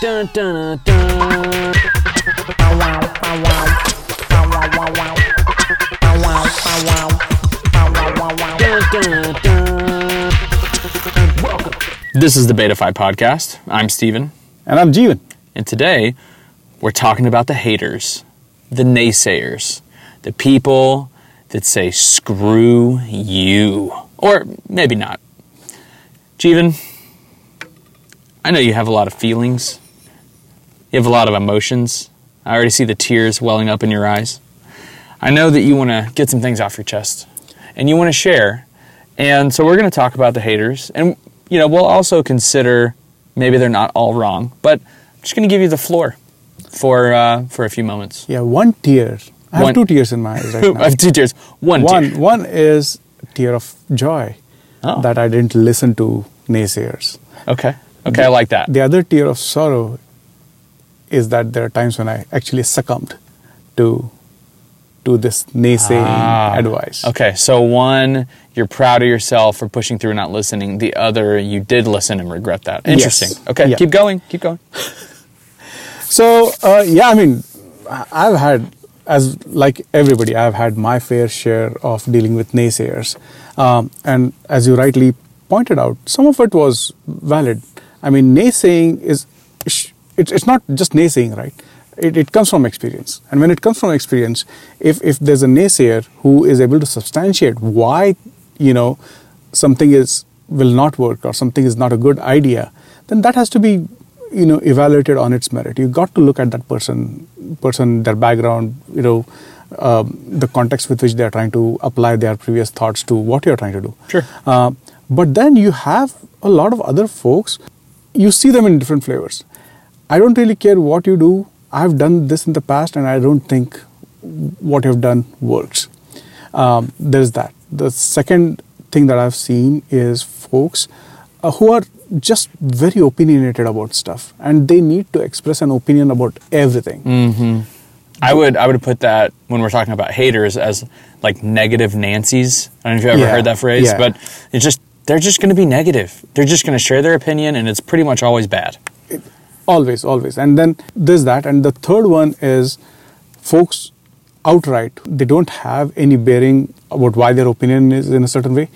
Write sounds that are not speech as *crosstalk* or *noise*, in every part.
Dun, dun, dun, dun. Dun, dun, dun. Welcome. This is the Betafy podcast. I'm Stephen, And I'm Jeevan. and today we're talking about the haters, the naysayers, the people that say screw you. Or maybe not. Jeevan, I know you have a lot of feelings. You have a lot of emotions. I already see the tears welling up in your eyes. I know that you want to get some things off your chest and you want to share. And so we're going to talk about the haters. And, you know, we'll also consider maybe they're not all wrong, but I'm just going to give you the floor for, uh, for a few moments. Yeah, one tear. I have two tears in my eyes right now. *laughs* I have two tears. One, one, tear. one is tear of joy Oh. that I didn't listen to naysayers. Okay. Okay, I like that. The other tear of sorrow is that there are times when I actually succumbed to to this naysaying Ah, advice. Okay, so one, you're proud of yourself for pushing through and not listening. The other, you did listen and regret that. Interesting. Yes. Okay, Yeah. keep going. Keep going. *laughs* So uh, yeah, I mean, I've had as like everybody, I've had my fair share of dealing with naysayers, um, and as you rightly pointed out, some of it was valid. I mean, naysaying is it's it's not just naysaying, right? It, it comes from experience, and when it comes from experience, if if there's a naysayer who is able to substantiate why you know something is will not work or something is not a good idea, then that has to be you know evaluated on its merit You've got to look at that person person their background you know um, the context with which they are trying to apply their previous thoughts to what you're trying to do Sure. uh, but then you have a lot of other folks you see them in different flavors i don't really care what you do i've done this in the past and i don't think what you've done works um, there's that the second thing that i've seen is folks uh, who are just very opinionated about stuff and they need to express an opinion about everything I would I would put that when we're talking about haters as like negative Nancy's. I don't know if you ever Yeah, heard that phrase, yeah. but it's just they're just going to be negative. They're just going to share their opinion, and it's pretty much always bad. Always always. And then there's that. And the third one is folks outright they don't have any bearing about why their opinion is in a certain way.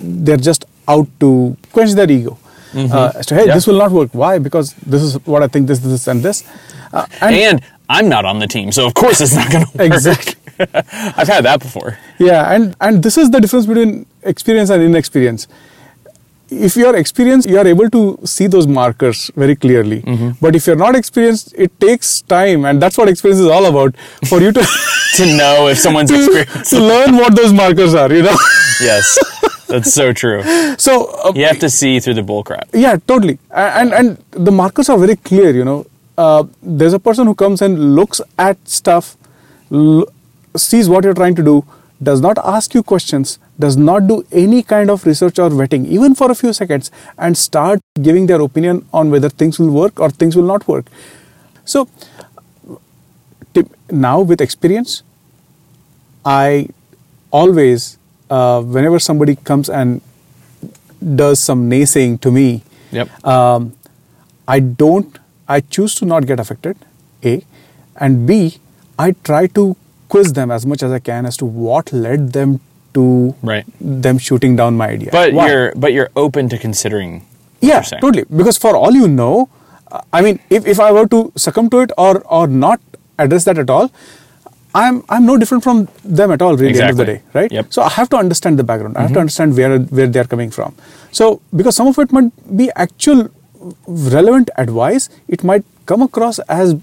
They're just out to quench their ego. Uh, as to hey Yeah. this will not work. Why? Because this is what i think this this and this. Uh, And I'm not on the team, so of course it's not going to work. exactly. *laughs* I've had that before. Yeah, and, and this is the difference between experience and inexperience. If you're experienced, you are able to see those markers very clearly. Mm-hmm. But if you're not experienced, it takes time, and that's what experience is all about for you to, *laughs* To know if someone's *laughs* to, experienced. to learn what those markers are, you know? *laughs* Yes, that's so true. So, uh, You have to see through the bullcrap. yeah, totally. And, and the markers are very clear, you know. Uh, there's a person who comes and looks at stuff, l- sees what you're trying to do, does not ask you questions, does not do any kind of research or vetting, even for a few seconds, and start giving their opinion on whether things will work or things will not work. So, tip, now with experience, I always, uh, whenever somebody comes and does some naysaying to me, Yep. um, I don't, I choose to not get affected, A, and B, I try to quiz them as much as I can as to what led them to Right. them shooting down my idea. But Why? you're but you're open to considering. yeah, totally. Because for all you know, I mean, if, if I were to succumb to it or or not address that at all, I'm I'm no different from them at all. Really, end of the day, right? Yep. So I have to understand the background. I have to understand where where they are coming from. So because some of it might be actual relevant advice, it might come across as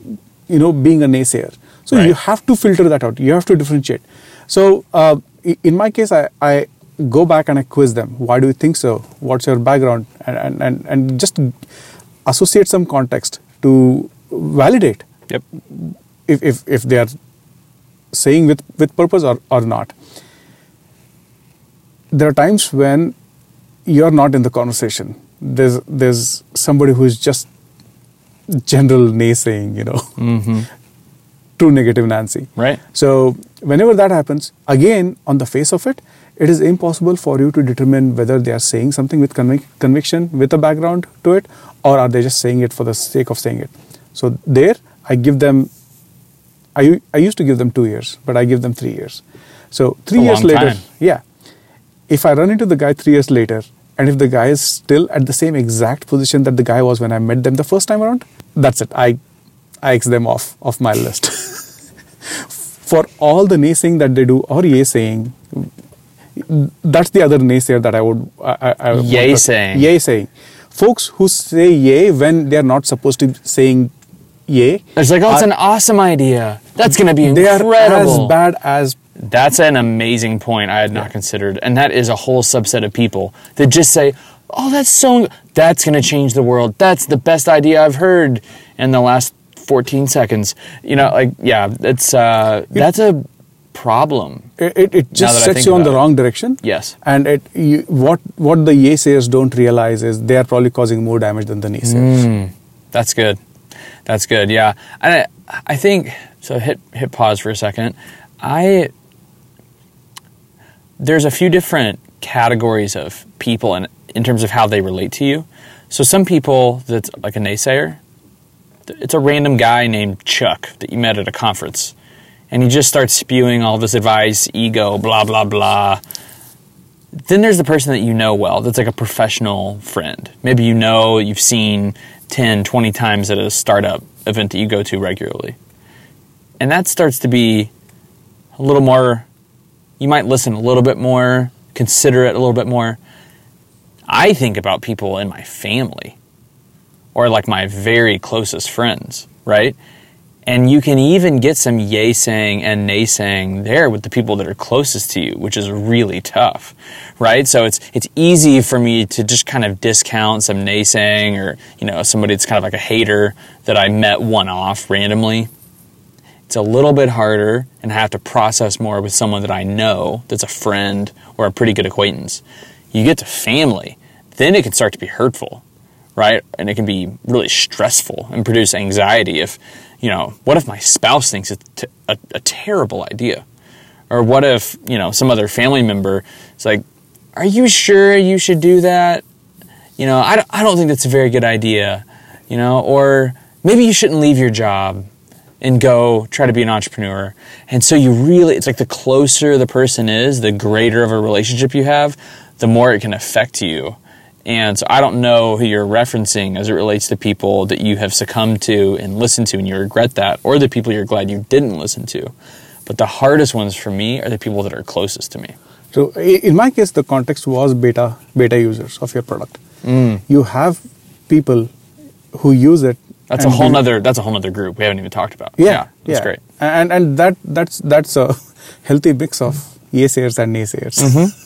you know being a naysayer. So Right. you have to filter that out. You have to differentiate. So uh, in my case, I, I go back and I quiz them. Why do you think so? What's your background? And and and, and just associate some context to validate Yep. if, if, if they are saying with, with purpose or, or not. There are times when you're not in the conversation. There's there's somebody who's just general naysaying, you know. Mm-hmm. True negative Nancy. Right. So whenever that happens, again, on the face of it, it is impossible for you to determine whether they are saying something with convic- conviction, with a background to it, or are they just saying it for the sake of saying it. So there, I give them. I, I used to give them two years, but I give them three years. So three years later, time. yeah. If I run into the guy three years later, and if the guy is still at the same exact position that the guy was when I met them the first time around, that's it. I, I X them off of my list. *laughs* For all the naysaying that they do or yay saying, that's the other naysayer that I would. I, I, I would- Yay saying. Yay saying. Folks who say yay when they are not supposed to be saying yay. It's like, oh, it's are- an awesome idea. That's going to be They are incredible. as bad as That's an amazing point I had not considered. And that is a whole subset of people that just say, oh, that's so, that's going to change the world. That's the best idea I've heard in the last 14 seconds. You know, like, yeah, it's, uh, that's a problem. it, it, it just sets you on the it. wrong direction. Yes. And it you, what what the naysayers don't realize is they are probably causing more damage than the naysayers. Mm. That's good. That's good. Yeah. And I, I think so. Hit hit pause for a second. I there's a few different categories of people in in terms of how they relate to you. So some people that's like a naysayer. It's a random guy named Chuck that you met at a conference, and he just starts spewing all this advice, ego, blah blah blah. Then there's the person that you know well that's like a professional friend. Maybe you know you've seen 10 20 times at a startup event that you go to regularly. And that starts to be a little more you might listen a little bit more consider it a little bit more. I think about people in my family or like my very closest friends right and you can even get some yay saying and nay saying there with the people that are closest to you, which is really tough, right? So it's it's easy for me to just kind of discount some naysaying or you know somebody that's kind of like a hater that I met one off randomly. It's a little bit harder, and I have to process more with someone that I know that's a friend or a pretty good acquaintance. You get to family, then it can start to be hurtful, right? And it can be really stressful and produce anxiety if, you know, what if my spouse thinks it's a terrible idea? Or what if, you know, some other family member is like, are you sure you should do that? You know, I don't, I don't think that's a very good idea, you know, or maybe you shouldn't leave your job and go try to be an entrepreneur. And so you really, it's like the closer the person is, the greater of a relationship you have, the more it can affect you. And so I don't know who you're referencing as it relates to people that you have succumbed to and listened to and you regret that, or the people you're glad you didn't listen to. But the hardest ones for me are the people that are closest to me. So in my case, the context was beta beta users of your product. Mm. You have people who use it. That's a whole do- nother that's a whole nother group we haven't even talked about. Yeah, that's yeah. great. And and that that's that's a *laughs* healthy mix of naysayers and naysayers.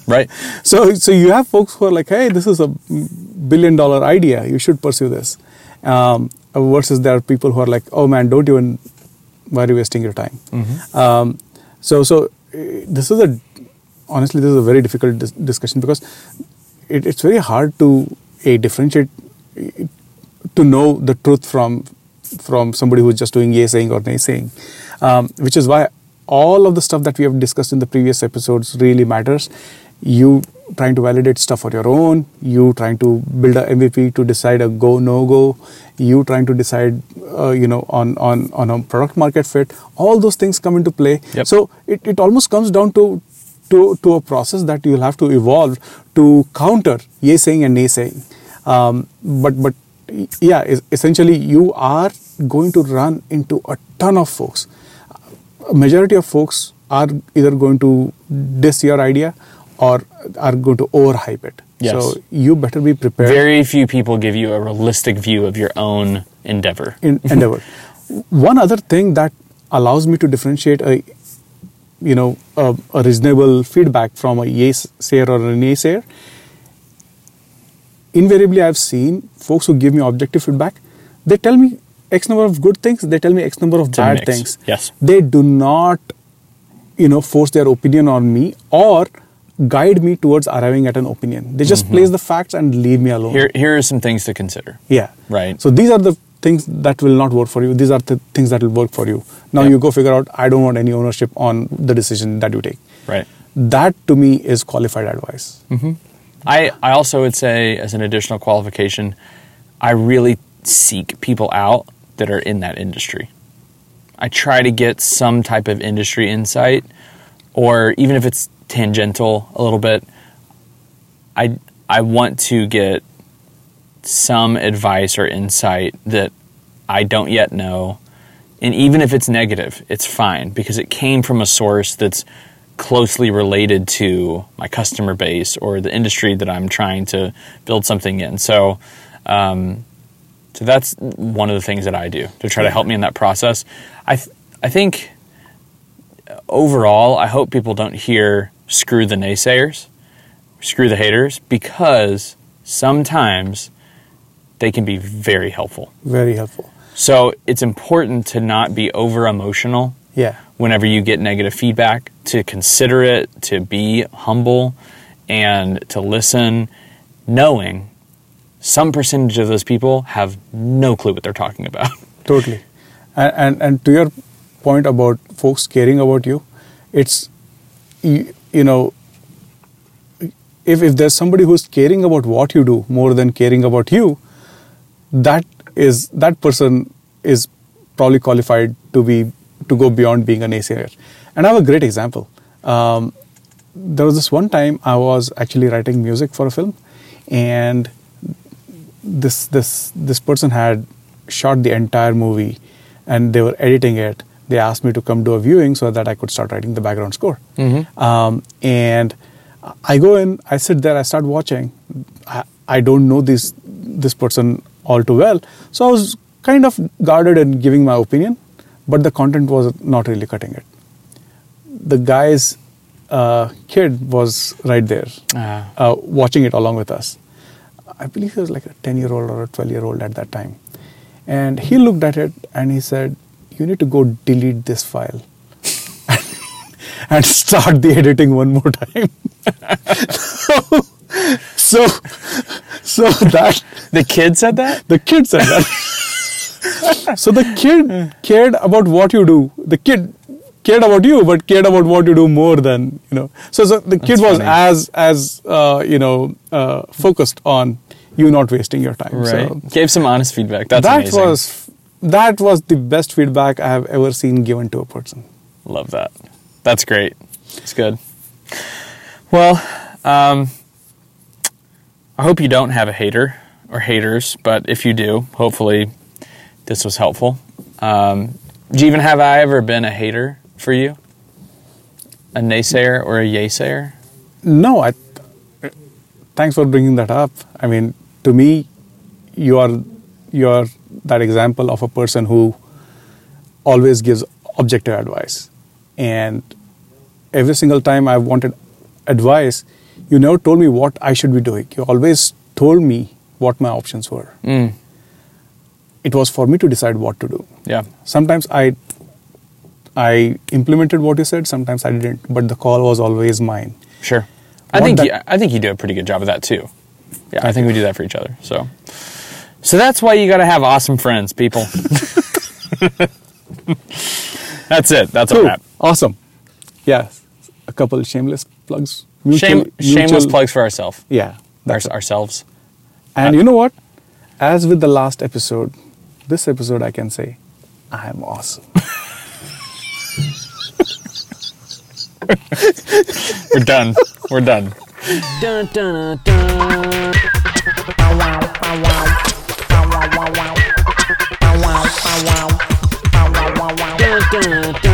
Right. So so you have folks who are like, hey, this is a billion dollar idea. You should pursue this. Um, versus there are people who are like, oh man, don't even why are you wasting your time? Um, so so uh, this is a honestly this is a very difficult dis- discussion because it, it's very hard to a differentiate to know the truth from from somebody who's just doing yay saying or nay saying, um, which is why all of the stuff that we have discussed in the previous episodes really matters. You trying to validate stuff on your own, you trying to build a MVP to decide a go no go, you trying to decide, uh, you know, on on on a product market fit. All those things come into play. Yep. So it, it almost comes down to to to a process that you'll have to evolve to counter yay saying and nay saying. Um, but but yeah, essentially you are going to run into a ton of folks. Majority of folks are either going to diss your idea or are going to overhype it. Yes. So you better be prepared Very few people give you a realistic view of your own endeavor. in *laughs* endeavor. One other thing that allows me to differentiate a you know a, a reasonable feedback from a yes sayer or a naysayer. Invariably, I've seen folks who give me objective feedback. They tell me X number of good things. They tell me X number of bad things. Yes. They do not, you know, force their opinion on me or guide me towards arriving at an opinion. They just mm-hmm. place the facts and leave me alone. Here, here are some things to consider. Yeah. Right. So these are the things that will not work for you. These are the things that will work for you. Now Yeah. you go figure out. I don't want any ownership on the decision that you take. Right. That to me is qualified advice. Mm-hmm. I, I also would say, as an additional qualification, I really seek people out that are in that industry. I try to get some type of industry insight, or even if it's tangential a little bit, I, I want to get some advice or insight that I don't yet know. And even if it's negative, it's fine because it came from a source that's closely related to my customer base or the industry that I'm trying to build something in. So, um, so that's one of the things that I do to try to help me in that process. I th- I think overall, I hope people don't hear screw the naysayers, screw the haters, because sometimes they can be very helpful. Very helpful. So it's important to not be over emotional Yeah. whenever you get negative feedback, to consider it, to be humble, and to listen, knowing some percentage of those people have no clue what they're talking about. *laughs* Totally. And, and and to your point about folks caring about you, it's you, you know if if there's somebody who's caring about what you do more than caring about you, that is that person is probably qualified to be to go beyond being an a naysayer. And I have a great example. Um, there was this one time I was actually writing music for a film, and this this this person had shot the entire movie and they were editing it. They asked me to come do a viewing so that i could start writing the background score. Um, and i go in i sit there i start watching. I, I don't know this this person all too well. So i was kind of guarded in giving my opinion but the content was not really cutting it. The guy's uh, kid was right there Ah. uh, watching it along with us. I believe he was like a 10 year old or a 12 year old at that time. And he looked at it and he said, You need to go delete this file *laughs* and start the editing one more time. *laughs* so, so that The kid said that? *laughs* the kid said that. so the kid cared about what you do. The kid cared about you, but cared about what you do more than you know. So, so the kid was funny. as as uh, you know uh, focused on you not wasting your time. Right. So Gave some honest feedback. That's that amazing. was that was the best feedback I have ever seen given to a person. Love that. That's great. It's good. Well, um, I hope you don't have a hater or haters, but if you do, hopefully this was helpful. Um, do you even have I ever been a hater for you? A naysayer or a yaysayer? No, I. Thanks for bringing that up. I mean, to me, you are you are that example of a person who always gives objective advice, and every single time I wanted advice, you never told me what I should be doing. You always told me what my options were. Mm, It was for me to decide what to do. yeah. Sometimes I I implemented what you said. Sometimes I didn't, but the call was always mine. Sure. I What think that- you, I think you do a pretty good job of that too. Yeah, I think we do that for each other. So, so that's why you got to have awesome friends, people. *laughs* that's it. That's a Cool. wrap. Awesome. Yeah. A couple shameless plugs. Shame, Mutual- shameless plugs for ourselves, Yeah. that's it. ourselves. And uh, you know what? As with the last episode, this episode I can say, I am awesome. *laughs* We're done. We're done. Dun dun dun. do do do